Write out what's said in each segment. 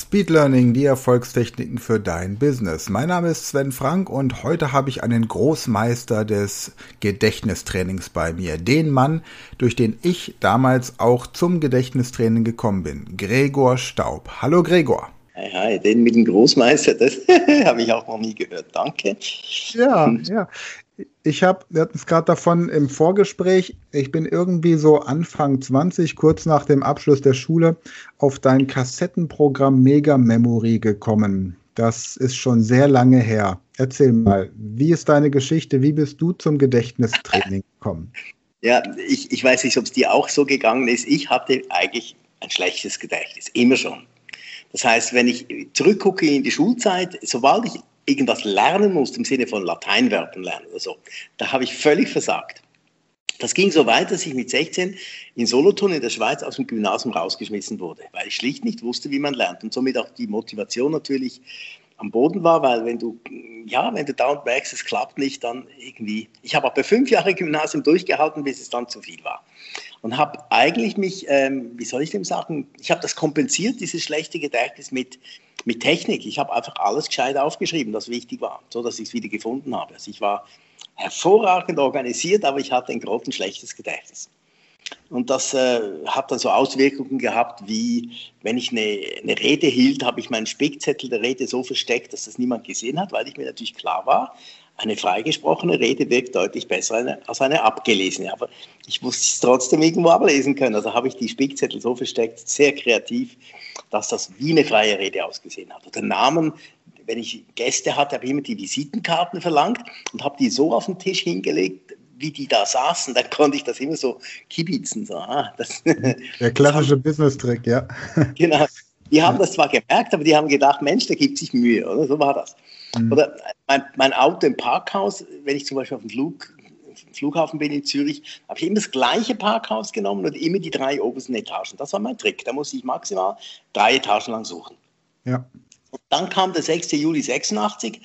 Speed Learning, die Erfolgstechniken für dein Business. Mein Name ist Sven Frank und heute habe ich einen Großmeister des Gedächtnistrainings bei mir. Den Mann, durch den ich damals auch zum Gedächtnistraining gekommen bin. Gregor Staub. Hallo Gregor. Hi, hi, den mit dem Großmeister, das habe ich auch noch nie gehört. Danke. Ja, ja. Ich habe, wir hatten es gerade davon im Vorgespräch, ich bin irgendwie so Anfang 20, kurz nach dem Abschluss der Schule, auf dein Kassettenprogramm Mega Memory gekommen. Das ist schon sehr lange her. Erzähl mal, wie ist deine Geschichte? Wie bist du zum Gedächtnistraining gekommen? Ja, ich, ich weiß nicht, ob es dir auch so gegangen ist. Ich hatte eigentlich ein schlechtes Gedächtnis, immer schon. Das heißt, wenn ich zurückgucke in die Schulzeit, sobald ich irgendwas lernen musste im Sinne von Lateinwörtern lernen oder so, da habe ich völlig versagt. Das ging so weit, dass ich mit 16 in Solothurn in der Schweiz aus dem Gymnasium rausgeschmissen wurde, weil ich schlicht nicht wusste, wie man lernt und somit auch die Motivation natürlich am Boden war, weil wenn du, ja, wenn du dauernd merkst, es klappt nicht, dann irgendwie. Ich habe aber fünf Jahre Gymnasium durchgehalten, bis es dann zu viel war. Und habe eigentlich mich, ähm, wie soll ich dem sagen, ich habe das kompensiert, dieses schlechte Gedächtnis mit, mit Technik. Ich habe einfach alles gescheit aufgeschrieben, das wichtig war, so dass ich es wieder gefunden habe. Also ich war hervorragend organisiert, aber ich hatte ein grottenschlechtes Gedächtnis. Und das äh, hat dann so Auswirkungen gehabt, wie wenn ich eine, eine Rede hielt, habe ich meinen Spickzettel der Rede so versteckt, dass das niemand gesehen hat, weil ich mir natürlich klar war, eine freigesprochene Rede wirkt deutlich besser als eine abgelesene. Aber ich musste es trotzdem irgendwo ablesen können. Also habe ich die Spickzettel so versteckt, sehr kreativ, dass das wie eine freie Rede ausgesehen hat. Oder Namen, wenn ich Gäste hatte, habe ich immer die Visitenkarten verlangt und habe die so auf den Tisch hingelegt, wie die da saßen, dann konnte ich das immer so kibitzen. So, ah, das, Der klassische Business-Trick, ja. Genau. Die haben das zwar gemerkt, aber die haben gedacht, Mensch, der gibt sich Mühe, oder? So war das. Mhm. Oder mein, mein, Auto im Parkhaus, wenn ich zum Beispiel auf dem Flug, Flughafen bin in Zürich, habe ich immer das gleiche Parkhaus genommen und immer die drei obersten Etagen. Das war mein Trick. Da musste ich maximal drei Etagen lang suchen. Ja. Und dann kam der 6. Juli 86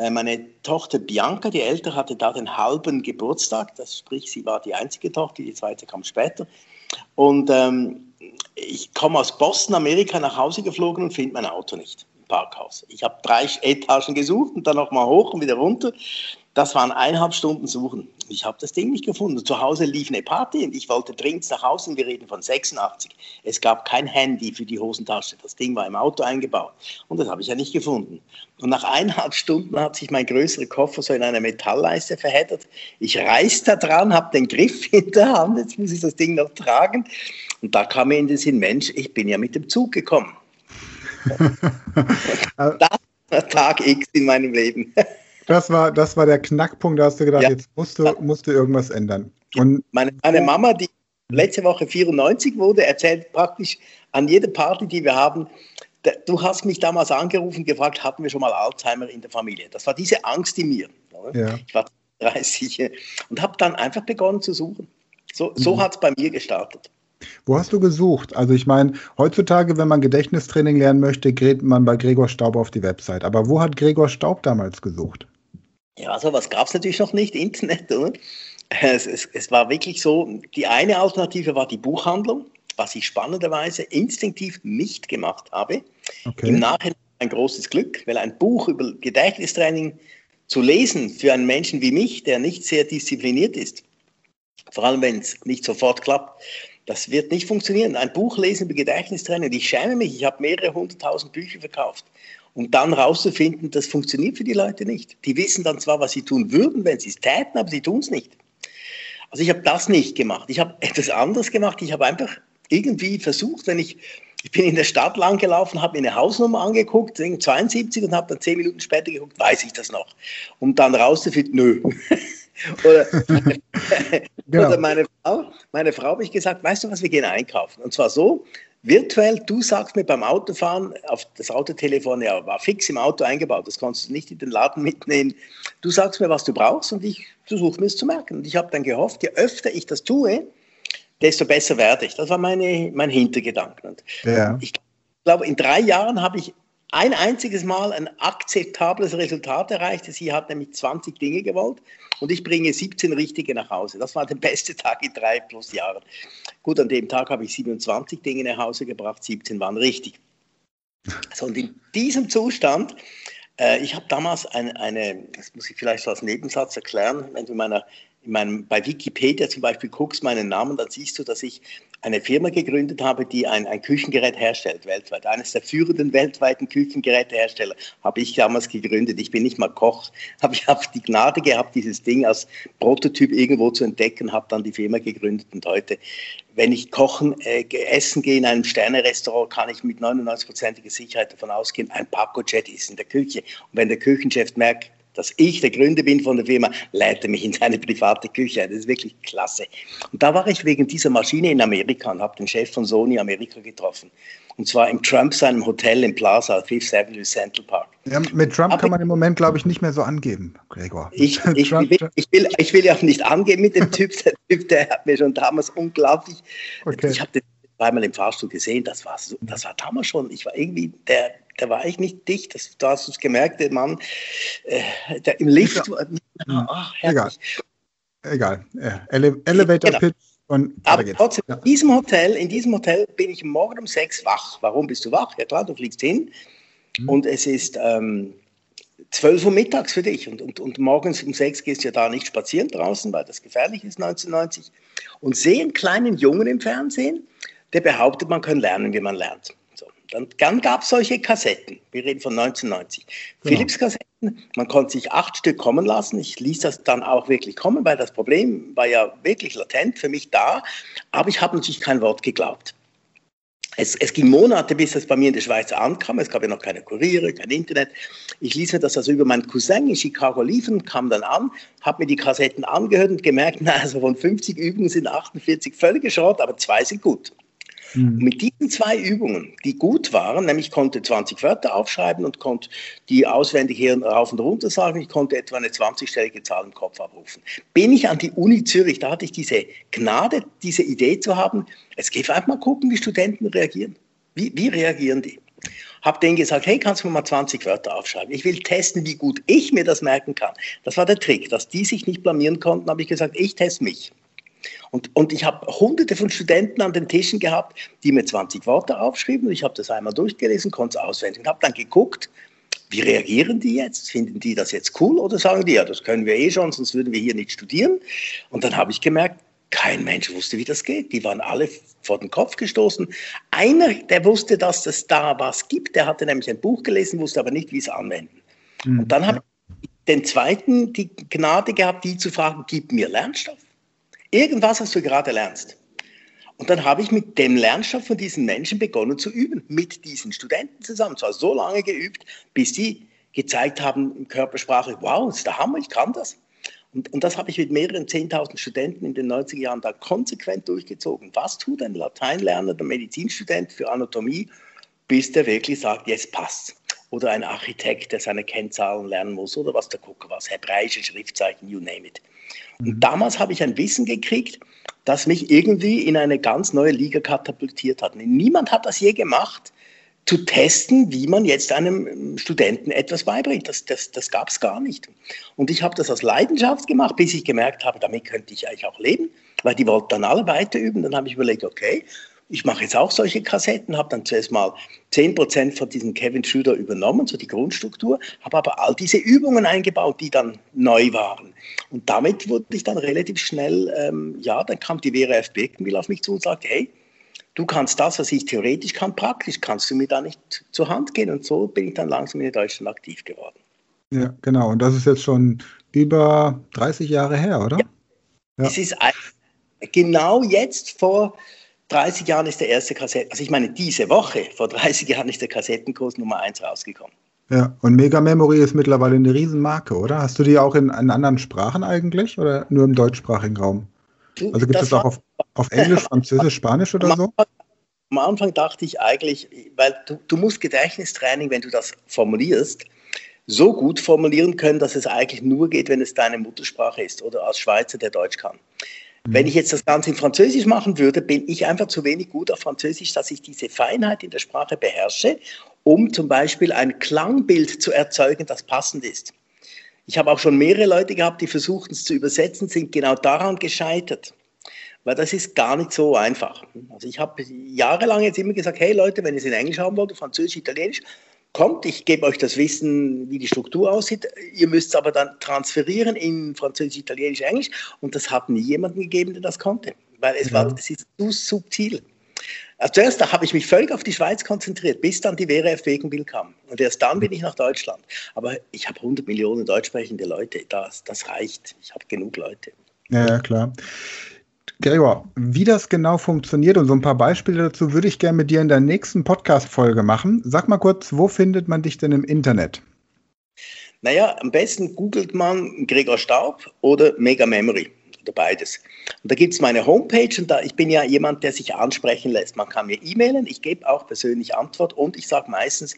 äh, meine Tochter Bianca, die Ältere, hatte da den halben Geburtstag. Das sprich, sie war die einzige Tochter, die zweite kam später. Und ähm, ich komme aus Boston, Amerika, nach Hause geflogen und finde mein Auto nicht im Parkhaus. Ich habe drei Etagen gesucht und dann nochmal hoch und wieder runter. Das waren eineinhalb Stunden Suchen. Ich habe das Ding nicht gefunden. Zu Hause lief eine Party und ich wollte dringend nach Hause und wir reden von 86. Es gab kein Handy für die Hosentasche. Das Ding war im Auto eingebaut und das habe ich ja nicht gefunden. Und nach eineinhalb Stunden hat sich mein größerer Koffer so in einer Metallleiste verheddert. Ich reiß da dran, habe den Griff in der Hand, jetzt muss ich das Ding noch tragen. Und da kam mir in den Sinn, Mensch, ich bin ja mit dem Zug gekommen. das war Tag X in meinem Leben das war, das war der Knackpunkt, da hast du gedacht, ja. jetzt musst du, musst du irgendwas ändern. Und meine, meine Mama, die letzte Woche 94 wurde, erzählt praktisch an jeder Party, die wir haben, du hast mich damals angerufen, gefragt, hatten wir schon mal Alzheimer in der Familie? Das war diese Angst in mir. Ja. Ich war 30 und habe dann einfach begonnen zu suchen. So, so mhm. hat es bei mir gestartet. Wo hast du gesucht? Also ich meine, heutzutage, wenn man Gedächtnistraining lernen möchte, geht man bei Gregor Staub auf die Website. Aber wo hat Gregor Staub damals gesucht? Ja, sowas gab es natürlich noch nicht, Internet, oder? Es, es, es, war wirklich so, die eine Alternative war die Buchhandlung, was ich spannenderweise instinktiv nicht gemacht habe. Okay. Im Nachhinein ein großes Glück, weil ein Buch über Gedächtnistraining zu lesen für einen Menschen wie mich, der nicht sehr diszipliniert ist, vor allem wenn es nicht sofort klappt, das wird nicht funktionieren. Ein Buch lesen über Gedächtnistraining, ich schäme mich, ich habe mehrere hunderttausend Bücher verkauft um dann rauszufinden, das funktioniert für die Leute nicht. Die wissen dann zwar, was sie tun würden, wenn sie es täten, aber sie tun es nicht. Also ich habe das nicht gemacht. Ich habe etwas anderes gemacht. Ich habe einfach irgendwie versucht, wenn ich, ich bin in der Stadt lang gelaufen, habe mir eine Hausnummer angeguckt, 72 und habe dann zehn Minuten später geguckt, weiß ich das noch? Um dann rauszufinden, nö. oder, genau. oder meine Frau, meine Frau habe ich gesagt, weißt du was, wir gehen einkaufen. Und zwar so, Virtuell, du sagst mir beim Autofahren, auf das Autotelefon ja, war fix im Auto eingebaut, das kannst du nicht in den Laden mitnehmen. Du sagst mir, was du brauchst und ich versuche mir es zu merken. Und ich habe dann gehofft, je öfter ich das tue, desto besser werde ich. Das war meine, mein Hintergedanke. Und ja. Ich glaube, in drei Jahren habe ich ein einziges Mal ein akzeptables Resultat erreicht. Sie hat nämlich 20 Dinge gewollt und ich bringe 17 richtige nach Hause. Das war der beste Tag in drei plus Jahren. Gut, an dem Tag habe ich 27 Dinge nach Hause gebracht, 17 waren richtig. So, und in diesem Zustand, äh, ich habe damals eine, eine, das muss ich vielleicht so als Nebensatz erklären, wenn du in meiner in meinem, bei Wikipedia zum Beispiel guckst meinen Namen, dann siehst du, dass ich eine Firma gegründet habe, die ein, ein Küchengerät herstellt weltweit. Eines der führenden weltweiten Küchengerätehersteller habe ich damals gegründet. Ich bin nicht mal Koch, aber ich habe die Gnade gehabt, dieses Ding als Prototyp irgendwo zu entdecken, habe dann die Firma gegründet und heute, wenn ich kochen, äh, essen gehe in einem Sternerestaurant, kann ich mit 99%iger Sicherheit davon ausgehen, ein Paco-Jet ist in der Küche. Und wenn der Küchenchef merkt, dass ich der Gründer bin von der Firma, lädt er mich in seine private Küche. Das ist wirklich klasse. Und da war ich wegen dieser Maschine in Amerika und habe den Chef von Sony Amerika getroffen. Und zwar im Trump seinem Hotel im Plaza, Fifth Avenue Central Park. Ja, mit Trump Aber kann man im Moment, glaube ich, nicht mehr so angeben, Gregor. Ich, ich, will, ich, will, ich will ja auch nicht angeben mit dem Typ. Der Typ, der hat mir schon damals unglaublich. Okay. Ich habe den zweimal im Fahrstuhl gesehen. Das war, so, das war damals schon. Ich war irgendwie der da war ich nicht dicht. Das, du hast es gemerkt, der Mann äh, der im Lift. Ja. War, ach, Egal. Egal. Ja. Ele Elevator genau. Pitch. Und Aber trotzdem, ja. in diesem Hotel, in diesem Hotel bin ich morgen um sechs wach. Warum bist du wach? Ja klar, du fliegst hin mhm. und es ist ähm, 12 Uhr mittags für dich und, und, und morgens um sechs gehst du ja da nicht spazieren draußen, weil das gefährlich ist 1990 und sehe einen kleinen Jungen im Fernsehen, der behauptet, man kann lernen, wie man lernt. Dann, dann gab es solche Kassetten. Wir reden von 1990. Genau. Philips-Kassetten, man konnte sich acht Stück kommen lassen. Ich ließ das dann auch wirklich kommen, weil das Problem war ja wirklich latent für mich da. Aber ich habe natürlich kein Wort geglaubt. Es, es, ging Monate, bis das bei mir in der Schweiz ankam. Es gab ja noch keine Kuriere, kein Internet. Ich ließ mir das also über meinen Cousin in Chicago liefern, kam dann an, habe mir die Kassetten angehört und gemerkt, na, also von 50 Übungen sind 48 völlig Schrott, aber zwei sind gut. Mhm. Mit diesen zwei Übungen, die gut waren, nämlich konnte 20 Wörter aufschreiben und konnte die auswendig hier rauf und runter sagen, ich konnte etwa eine 20-stellige Zahl im Kopf abrufen. Bin ich an die Uni Zürich, da hatte ich diese Gnade, diese Idee zu haben, jetzt ich einfach mal gucken, wie Studenten reagieren. Wie, wie reagieren die? Habe denen gesagt, hey, kannst du mir mal 20 Wörter aufschreiben? Ich will testen, wie gut ich mir das merken kann. Das war der Trick, dass die sich nicht blamieren konnten, habe ich gesagt, ich teste mich. Und, und ich habe hunderte von Studenten an den Tischen gehabt, die mir 20 Worte aufschrieben. Ich habe das einmal durchgelesen, konnte es auswendig und habe dann geguckt, wie reagieren die jetzt? Finden die das jetzt cool oder sagen die, ja, das können wir eh schon, sonst würden wir hier nicht studieren? Und dann habe ich gemerkt, kein Mensch wusste, wie das geht. Die waren alle vor den Kopf gestoßen. Einer, der wusste, dass es da was gibt, der hatte nämlich ein Buch gelesen, wusste aber nicht, wie es anwenden. Mhm. Und dann habe ich den zweiten die Gnade gehabt, die zu fragen, gib mir Lernstoff. Irgendwas, was du gerade lernst. Und dann habe ich mit dem Lernstoff von diesen Menschen begonnen zu üben, mit diesen Studenten zusammen. Zwar so lange geübt, bis die gezeigt haben Körpersprache, wow, ist der Hammer, ich kann das. Und, und das habe ich mit mehreren 10.000 Studenten in den 90er Jahren da konsequent durchgezogen. Was tut ein Lateinlerner, der Medizinstudent für Anatomie, bis der wirklich sagt, jetzt passt Oder ein Architekt, der seine Kennzahlen lernen muss oder was der Gucker was, hebräische Schriftzeichen, you name it. Und mhm. damals habe ich ein Wissen gekriegt, das mich irgendwie in eine ganz neue Liga katapultiert hat. Niemand hat das je gemacht, zu testen, wie man jetzt einem Studenten etwas beibringt. Das, das, das gab es gar nicht. Und ich habe das aus Leidenschaft gemacht, bis ich gemerkt habe, damit könnte ich eigentlich auch leben, weil die wollten dann alle weiter üben. Dann habe ich überlegt, okay, ich mache jetzt auch solche Kassetten, habe dann zuerst mal 10% von diesem Kevin Schüder übernommen, so die Grundstruktur, habe aber all diese Übungen eingebaut, die dann neu waren. Und damit wurde ich dann relativ schnell, ähm, ja, dann kam die Vera F. Birkenbill auf mich zu und sagte, hey, du kannst das, was ich theoretisch kann, praktisch kannst du mir da nicht zur Hand gehen. Und so bin ich dann langsam in Deutschland aktiv geworden. Ja, genau. Und das ist jetzt schon über 30 Jahre her, oder? Ja. ja. Es ist genau jetzt vor 30 Jahren ist der erste Kassetten, also ich meine, diese Woche, vor 30 Jahren ist der Kassettenkurs Nummer 1 rausgekommen. Ja, und Mega Memory ist mittlerweile eine Riesenmarke, oder? Hast du die auch in, in anderen Sprachen eigentlich oder nur im deutschsprachigen Raum? Also gibt es auch auf, auf Englisch, Französisch, Spanisch oder so? Am Anfang dachte ich eigentlich, weil du, du musst Gedächtnistraining, wenn du das formulierst, so gut formulieren können, dass es eigentlich nur geht, wenn es deine Muttersprache ist oder als Schweizer, der Deutsch kann. Wenn ich jetzt das Ganze in Französisch machen würde, bin ich einfach zu wenig gut auf Französisch, dass ich diese Feinheit in der Sprache beherrsche, um zum Beispiel ein Klangbild zu erzeugen, das passend ist. Ich habe auch schon mehrere Leute gehabt, die versuchten es zu übersetzen, sind genau daran gescheitert, weil das ist gar nicht so einfach. Also ich habe jahrelang jetzt immer gesagt, hey Leute, wenn ihr es in Englisch haben wollt, Französisch, Italienisch, kommt, ich gebe euch das Wissen, wie die Struktur aussieht. Ihr müsst es aber dann transferieren in Französisch, Italienisch, Englisch. Und das hat nie jemanden gegeben, der das konnte, weil es, war, es ist zu subtil. Also zuerst da habe ich mich völlig auf die Schweiz konzentriert, bis dann die WRF Wegenbild kam. Und erst dann bin ich nach Deutschland. Aber ich habe 100 Millionen deutschsprechende Leute. Das, das reicht. Ich habe genug Leute. Ja, klar. Gregor, wie das genau funktioniert und so ein paar Beispiele dazu würde ich gerne mit dir in der nächsten Podcast-Folge machen. Sag mal kurz, wo findet man dich denn im Internet? Naja, am besten googelt man Gregor Staub oder Mega Memory oder beides. Und da gibt es meine Homepage und da, ich bin ja jemand, der sich ansprechen lässt. Man kann mir e-mailen, ich gebe auch persönlich Antwort und ich sage meistens,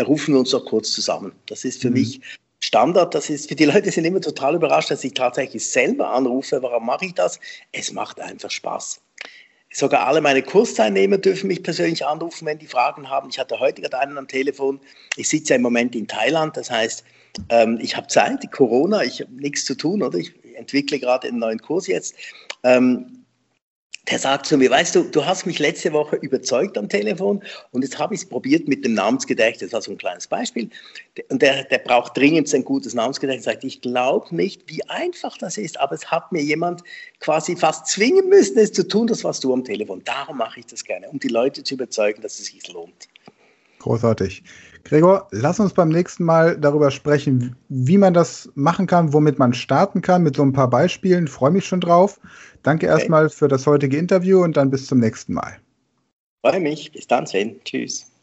rufen wir uns doch kurz zusammen. Das ist für mhm. mich Standard. Das ist für die Leute sind immer total überrascht, dass ich tatsächlich selber anrufe. Warum mache ich das? Es macht einfach Spaß. Sogar alle meine Kursteilnehmer dürfen mich persönlich anrufen, wenn die Fragen haben. Ich hatte heute gerade einen am Telefon. Ich sitze ja im Moment in Thailand, das heißt, ähm, ich habe Zeit, Corona, ich habe nichts zu tun, oder? Ich entwickle gerade einen neuen Kurs jetzt. Ähm, der sagt zu mir, weißt du, du hast mich letzte Woche überzeugt am Telefon und jetzt habe ich es probiert mit dem Namensgedächtnis. Das war so ein kleines Beispiel. Und der, der braucht dringend ein gutes Namensgedächtnis. Sagt, ich glaube nicht, wie einfach das ist, aber es hat mir jemand quasi fast zwingen müssen, es zu tun, das warst du am Telefon. Darum mache ich das gerne, um die Leute zu überzeugen, dass es sich lohnt. Großartig. Gregor, lass uns beim nächsten Mal darüber sprechen, wie man das machen kann, womit man starten kann, mit so ein paar Beispielen. Freue mich schon drauf. Danke okay. erstmal für das heutige Interview und dann bis zum nächsten Mal. Freue mich. Bis dann, Sven. Tschüss.